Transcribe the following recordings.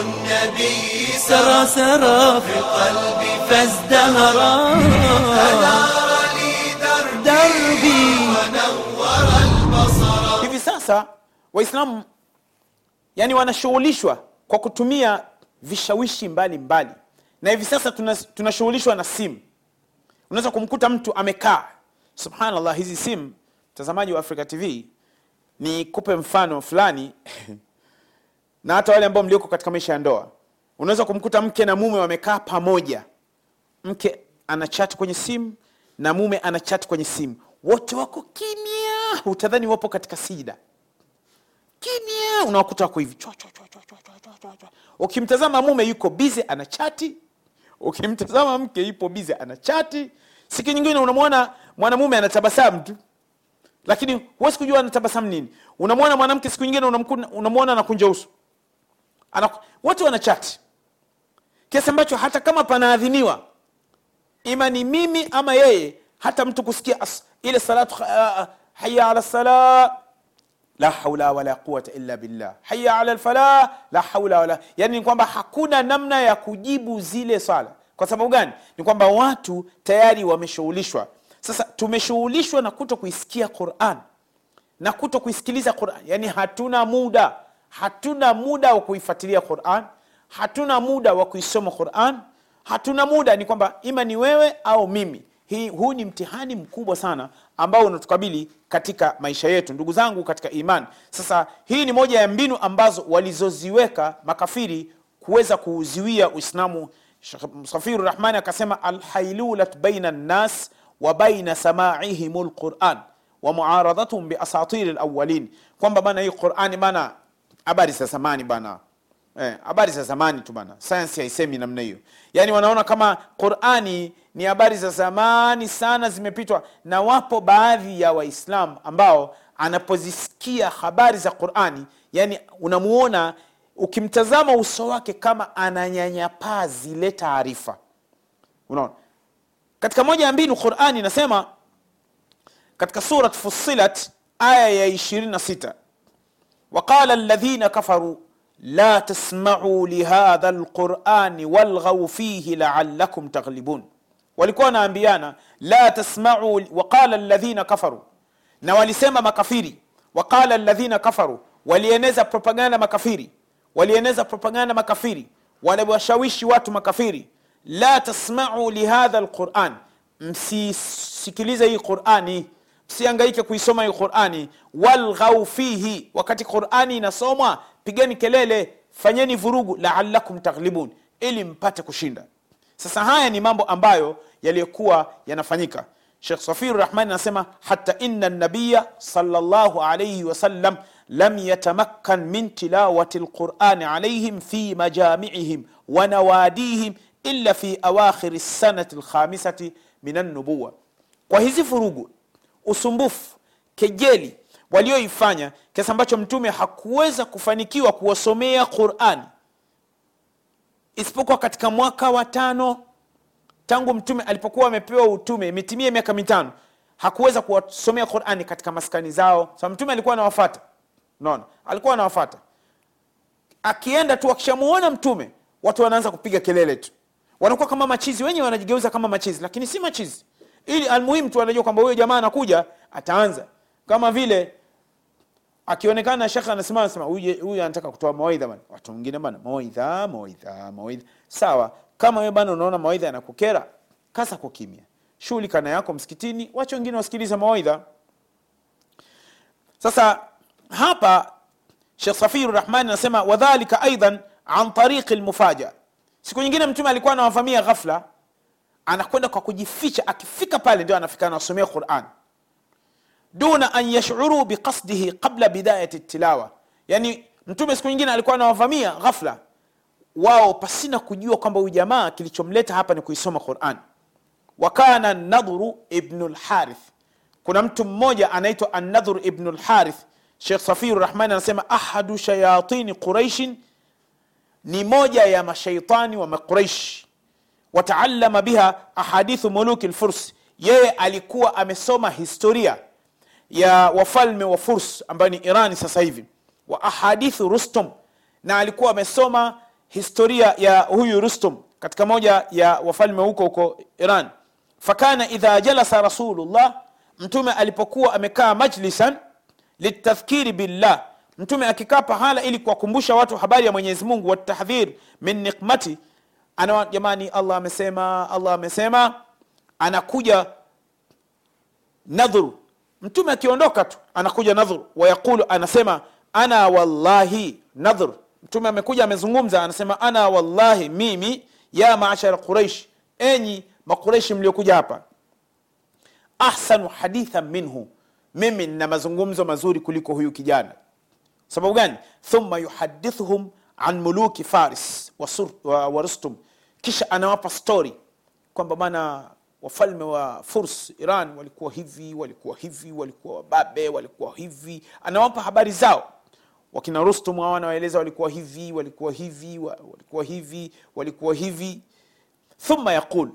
النبي سرى سرى في قلبي فازدهرا فنار لي دربي دربي ونور البصر hivi sasa waislamu yani wanashughulishwa kwa kutumia vishawishi mbalimbali mbali. na hivi sasa tuna- tunashughulishwa na simu unaweza kumkuta mtu amekaa Subhanallah, hizi simu, mtazamaji wa Africa TV, ni kupe mfano fulani. Na hata wale ambao mlioko katika maisha ya ndoa, unaweza kumkuta mke na mume wamekaa pamoja, mke ana chat kwenye simu na mume ana kwenye simu, wote wako kimya, utadhani wapo katika sijida, kimya. Unawakuta wako hivi, ukimtazama mume yuko bize ana ukimtazama mke yupo bize ana. Siku nyingine unamwona mwanamume anatabasamu tu. Lakini huwezi kujua anatabasamu nini. Unamwona mwanamke siku nyingine unamwona anakunja uso. Anaku- wote wanachati kiasi ambacho hata kama panaadhiniwa ima ni mimi ama yeye hata mtu kusikia as, ile salatu uh, haya ala sala la haula wala quwata illa billah. Haya ala lfalah la haula wala yani ni kwamba hakuna namna ya kujibu zile sala. Kwa sababu gani? Ni kwamba watu tayari wameshughulishwa sasa tumeshughulishwa na kuto kuisikia quran na kuto kuisikiliza quran. Yani hatuna muda hatuna muda wa kuifuatilia quran hatuna muda wa kuisoma quran hatuna muda. Ni kwamba ima ni wewe au mimi. Hii huu ni mtihani mkubwa sana ambao unatukabili katika maisha yetu ndugu zangu katika iman sasa hii ni moja ya mbinu ambazo walizoziweka makafiri kuweza kuuziwia uislamu. Safiru rahmani akasema alhailulat baina nnas wa samaihim lquran wa muaradhatuhum biasatiri lawalin kwamba bana hii qurani bana habari za zamani bana. Eh, habari za zamani tu bana. Sayansi haisemi namna hiyo. Yaani wanaona kama qurani ni habari za zamani sana zimepitwa na wapo baadhi ya waislamu ambao anapozisikia habari za qurani yani unamuona ukimtazama uso wake kama ananyanyapaa zile taarifa. Unaona katika moja ya mbinu qurani inasema katika surat fussilat aya ya 26 waqala ladhina kafaru la tasmau lihadha lqurani walghau fihi laalakum taghlibun. Walikuwa wanaambiana la tasmau waqala ladhina kafaru na walisema makafiri waqala ladhina kafaru walieneza propaganda makafiri walieneza propaganda makafiri waliwashawishi watu makafiri la tasmau lihadha lquran msisikilize hii qurani. Msiangaike kuisoma hii qurani. Walghau fihi. Wakati qurani inasomwa pigeni kelele fanyeni vurugu laalakum taghlibun. Ili mpate kushinda. Sasa haya ni mambo ambayo yaliyokuwa yanafanyika. Shekh safiru rahmani anasema hata ina nabiya salllahu alaihi wasallam lam yatamakkan min tilawati lqurani alaihim fi majamiihim wa illa fi awakhiri sanati lkhamisati min annubuwa kwa hizi furugu usumbufu kejeli walioifanya kiasi ambacho mtume hakuweza kufanikiwa kuwasomea qurani isipokuwa katika mwaka wa tano tangu mtume alipokuwa amepewa utume imetimia miaka mitano hakuweza kuwasomea qurani katika maskani zao. Sa mtume alikuwa anawafata naona alikuwa anawafata akienda tu akishamuona mtume watu wanaanza kupiga kelele tu wanakuwa kama machizi. Wenyewe wanajigeuza kama machizi lakini si machizi. Ili almuhimu tu anajua kwamba huyo jamaa anakuja ataanza. Kama vile akionekana shekhe anasimama anasema huyu anataka kutoa mawaidha bana? Watu wengine bana mawaidha mawaidha mawaidha. Sawa. Kama wewe bana unaona mawaidha yanakukera kasa kwa kimya. Shughulika yako msikitini wacha wengine wasikilize mawaidha. Sasa hapa shekh safiru rahmani anasema wadhalika aidan an tariqi lmufaja siku nyingine mtume alikuwa anawavamia ghafla anakwenda kwa kujificha. Akifika pale ndio anafika anawasomea quran. Duna an yashuru biqasdihi qabla bidayati tilawa. Yani mtume siku nyingine alikuwa anawavamia ghafla. Wao pasina kujua kwamba huyu jamaa kilichomleta hapa ni kuisoma quran. Wakana nadhuru ibnu lharith kuna mtu mmoja anaitwa anadhur ibnu lharith shekh safiru rahmani anasema ahadu shayatini quraishin ni moja ya mashaitani wa maquraish. Wataallama biha ahadithu muluki lfurs yeye alikuwa amesoma historia ya wafalme wa furs ambayo ni irani sasa hivi. Wa ahadithu rustum. Na alikuwa amesoma historia ya huyu rustum katika moja ya wafalme huko huko iran. Fakana idha jalasa rasulullah. Mtume alipokuwa amekaa majlisan litadhkiri billah mtume akikaa pahala ili kuwakumbusha watu habari ya mwenyezi mungu watahdhir min nikmati ana jamani allah amesema allah amesema anakuja nadhuru. Mtume akiondoka tu anakuja nadhuru. Wayaqulu anasema ana wallahi nadhur mtume amekuja amezungumza anasema ana wallahi mimi ya maashara quraish enyi maqureishi mliokuja hapa. Ahsanu hadithan minhu. Mimi nina mazungumzo mazuri kuliko huyu kijana sababu gani? Thumma yuhadithuhum an muluki faris wa, sur, wa, kisha anawapa stori kwamba bana wafalme wa furs iran walikuwa hivi walikuwa hivi walikuwa wababe walikuwa hivi. Anawapa habari zao. Wakina rustum hawa anawaeleza walikuwa hivi walikuwa hivi walikuwa hivi walikuwa hivi. Thumma yaqul.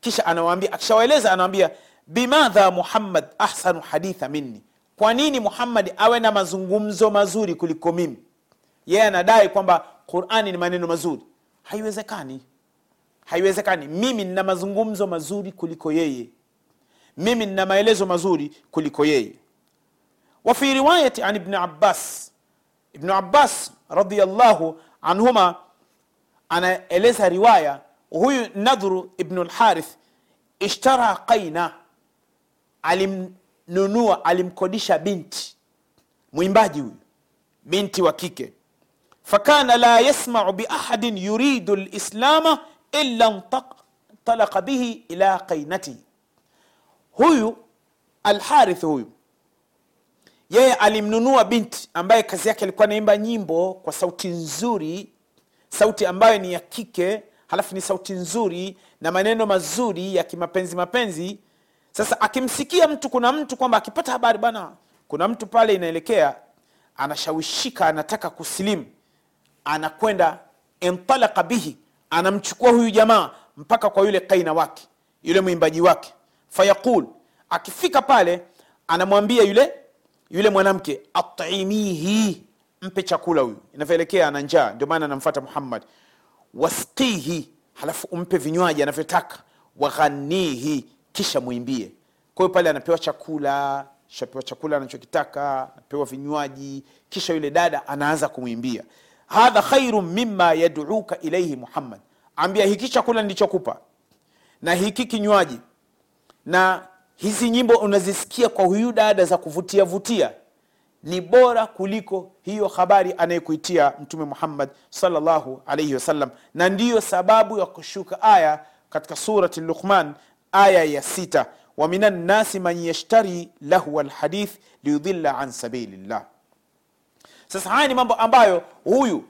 Kisha anawaambia akishawaeleza anawaambia bimadha muhammad ahsanu haditha minni kwa nini muhammadi awe na mazungumzo mazuri kuliko mimi? Yeye anadai kwamba qurani ni maneno mazuri. Haiwezekani. Haiwezekani. Mimi nina mazungumzo mazuri kuliko yeye. Mimi nina maelezo mazuri kuliko yeye. Wafi riwayati an ibni abbas ibnu abbas radiallahu anhuma anaeleza riwaya huyu nadhru ibnu lharith ishtara qaina Nunua alimkodisha binti mwimbaji huyu binti wa kike, fakana la yasmau biahadin yuridu lislama illa ntalaka bihi ila qainatihi. Huyu Alharith huyu yeye alimnunua binti ambaye kazi yake alikuwa anaimba nyimbo kwa sauti nzuri, sauti ambayo ni ya kike, halafu ni sauti nzuri na maneno mazuri ya kimapenzi mapenzi sasa akimsikia mtu kuna mtu kwamba akipata habari bana kuna mtu pale inaelekea anashawishika anataka kusilimu anakwenda intalaka bihi anamchukua huyu jamaa mpaka kwa yule kaina wake yule mwimbaji wake. Fayaqul akifika pale anamwambia yule yule mwanamke atimihi mpe chakula huyu. Inavyoelekea ana njaa ndio maana anamfata muhammad. Wasqihi halafu umpe vinywaji anavyotaka. Waghanihi kisha mwimbie kwa hiyo pale anapewa chakula shapewa chakula anachokitaka anapewa vinywaji kisha yule dada anaanza kumwimbia hadha khairu mima yaduuka ilaihi muhammad. Ambia hiki chakula nilichokupa na hiki kinywaji na hizi nyimbo unazisikia kwa huyu dada za kuvutia vutia ni bora kuliko hiyo habari anayekuitia mtume muhammad salllahu alaihi wasallam. Na ndiyo sababu ya kushuka aya katika surati luqman aya ya sita. Wa min annasi man yashtari lahwa lhadith liyudhilla an sabilillah. Sasa haya ni mambo ambayo huyu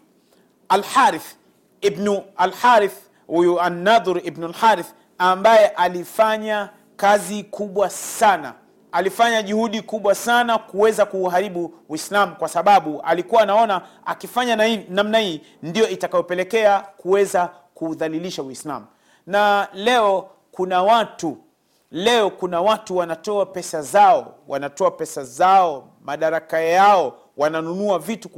alharith ibnu alharith huyu annadhur ibnu alharith ambaye alifanya kazi kubwa sana. Alifanya juhudi kubwa sana kuweza kuuharibu uislamu kwa sababu alikuwa anaona akifanya namna hii ndio itakayopelekea kuweza kuudhalilisha uislamu. Na leo kuna watu leo kuna watu wanatoa pesa zao wanatoa pesa zao madaraka yao wananunua vitu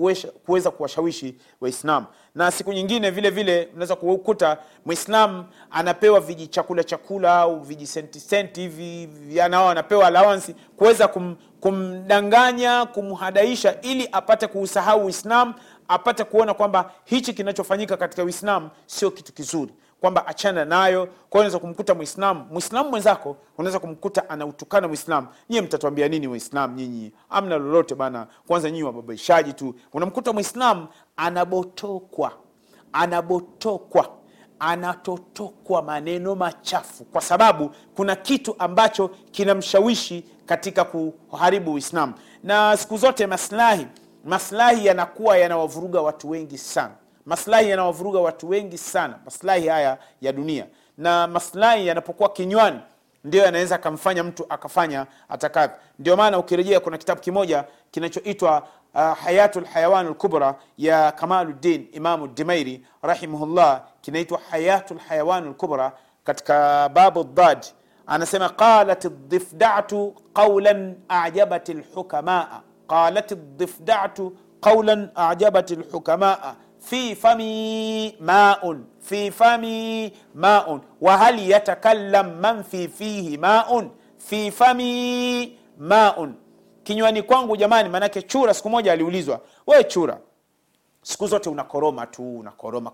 kuweza kuwashawishi waislamu. Na siku nyingine vile vile unaweza kukuta mwislamu anapewa viji chakula chakula au vijisentisenti hivi vi- anao anapewa alawansi kuweza kum, kumdanganya kumhadaisha ili apate kuusahau uislamu apate kuona kwamba hichi kinachofanyika katika uislamu sio kitu kizuri kwamba achana nayo. Kwa unaweza kumkuta mwislamu mwislam mwenzako unaweza kumkuta anautukana mwislam nyie mtatuambia nini waislamu nyinyi? Amna lolote bana. Kwanza nyinyi wababaishaji tu. Unamkuta mwislam anabotokwa. Anabotokwa. Anatotokwa maneno machafu. Kwa sababu kuna kitu ambacho kinamshawishi katika kuharibu uislamu. Na siku zote maslahi. Maslahi yanakuwa yanawavuruga watu wengi sana maslahi yanawavuruga watu wengi sana maslahi haya ya dunia. Na maslahi yanapokuwa kinywani ndio yanaweza akamfanya mtu akafanya atakavyo. Ndio maana ukirejea kuna kitabu kimoja kinachoitwa uh, hayatu lhayawan lkubra ya kamaluddin imamu dimairi rahimahullah. Kinaitwa hayatu lhayawan lkubra katika babu dad. Anasema qalat ldifdatu qaulan ajabat lhukamaa qalat ldifdatu qaulan ajabat lhukamaa fi fami maun fi fami maun. Wahal yatakallam man fi fihi maun? Fi fami maun. Kinywani kwangu jamani maanake chura siku moja aliulizwa we chura siku zote unakoroma tu unakoroma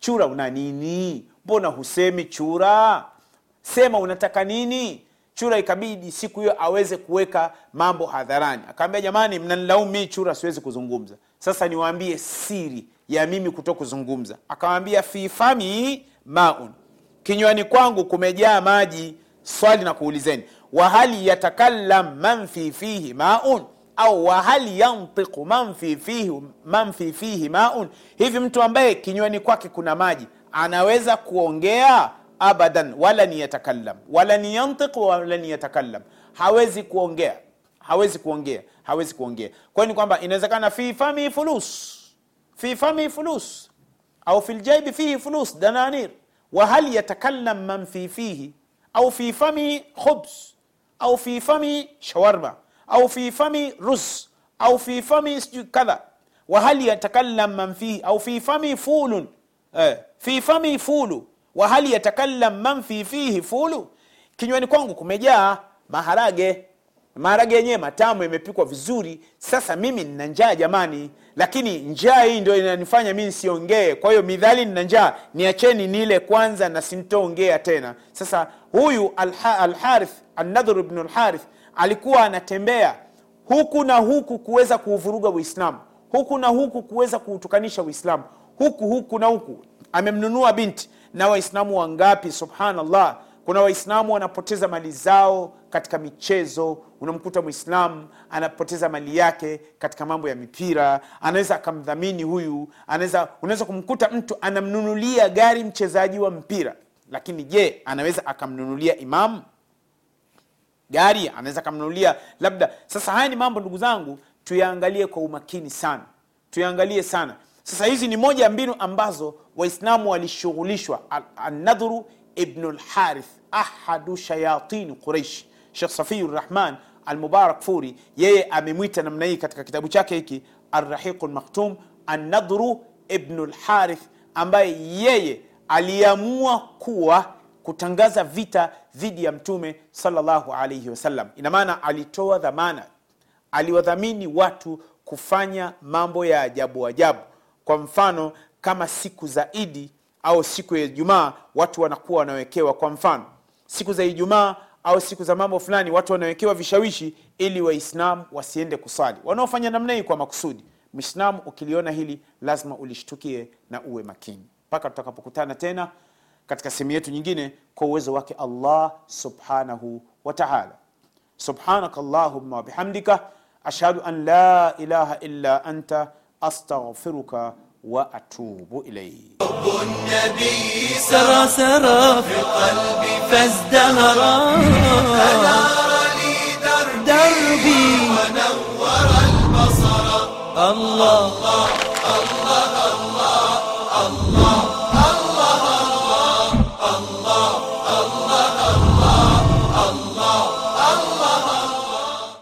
chura una nini? Mbona husemi chura? Sema unataka nini? Chura ikabidi siku hiyo aweze kuweka mambo hadharani. Akaambia jamani mnanilaumu mii chura siwezi kuzungumza sasa niwaambie siri ya mimi kuto kuzungumza akawambia fi fami maun. Kinywani kwangu kumejaa maji. Swali na kuulizeni wahali yatakallam man fi fihi maun? Au wahal yantiqu man fi fihi, man fi fihi maun? Hivi mtu ambaye kinywani kwake kuna maji anaweza kuongea? Abadan walan yatakallam. Walan wala walan yatakallam. Hawezi kuongea hawezi kuongea hawezi kuongea. Kwa ni kwamba inawezekana fi fami fulus fi fami fulus au fi ljaibi fihi fulus dananir. Wahal yatakallam man fi fihi au fi fami khubs au fi fami shawarma au fi fami rus au fi fami kadha. Wahal yatakallam man fihi au fi fami fulun eh, fi fami fulu. Wahal yatakallam man fi fihi fulu. Kinywani kwangu kumejaa maharage maharage yenyewe matamu yamepikwa vizuri. Sasa mimi nina njaa jamani lakini njaa hii ndio inanifanya mi nsiongee kwa hiyo midhali nina njaa niacheni nile kwanza na sintoongea tena. Sasa huyu Alha- alharith annadhur bnu lharith alikuwa anatembea huku na huku kuweza kuuvuruga uislamu huku na huku kuweza kuutukanisha uislamu huku huku na huku. Amemnunua binti. Na waislamu wangapi? Subhanallah kuna waislamu wanapoteza mali zao katika michezo. Unamkuta mwislamu anapoteza mali yake katika mambo ya mipira. Anaweza akamdhamini huyu. Anaweza unaweza kumkuta mtu anamnunulia gari mchezaji wa mpira. Lakini je anaweza akamnunulia imamu gari anaweza akamnunulia labda. Sasa haya ni mambo ndugu zangu tuyaangalie kwa umakini sana. Tuyaangalie sana. Sasa hizi ni moja ya mbinu ambazo waislamu walishughulishwa. Al- annadhuru ibnu lharith ahadu shayatini quraish shekh safiyu rahman almubarak furi yeye amemwita namna hii katika kitabu chake hiki arrahiqu lmaktum Annadhru ibnu lharith ambaye yeye aliamua kuwa kutangaza vita dhidi ya mtume salllahu alaihi wasallam ina maana alitoa dhamana aliwadhamini watu kufanya mambo ya ajabu ajabu. Kwa mfano kama siku za idi au siku ya ijumaa watu wanakuwa wanawekewa kwa mfano siku za ijumaa au siku za mambo fulani watu wanawekewa vishawishi ili waislamu wasiende kusali. Wanaofanya namna hii kwa makusudi. Mwislamu ukiliona hili lazima ulishtukie na uwe makini. Mpaka tutakapokutana tena katika sehemu yetu nyingine kwa uwezo wake allah subhanahu wa subhanaka allahumma wabihamdika ashhadu an la ilaha illa anta astaghfiruka wa atubu ilaik النبي سرى سرى في قلبي فازدهرا. سنار لي دربي دربي ونور البصر. الله الله الله.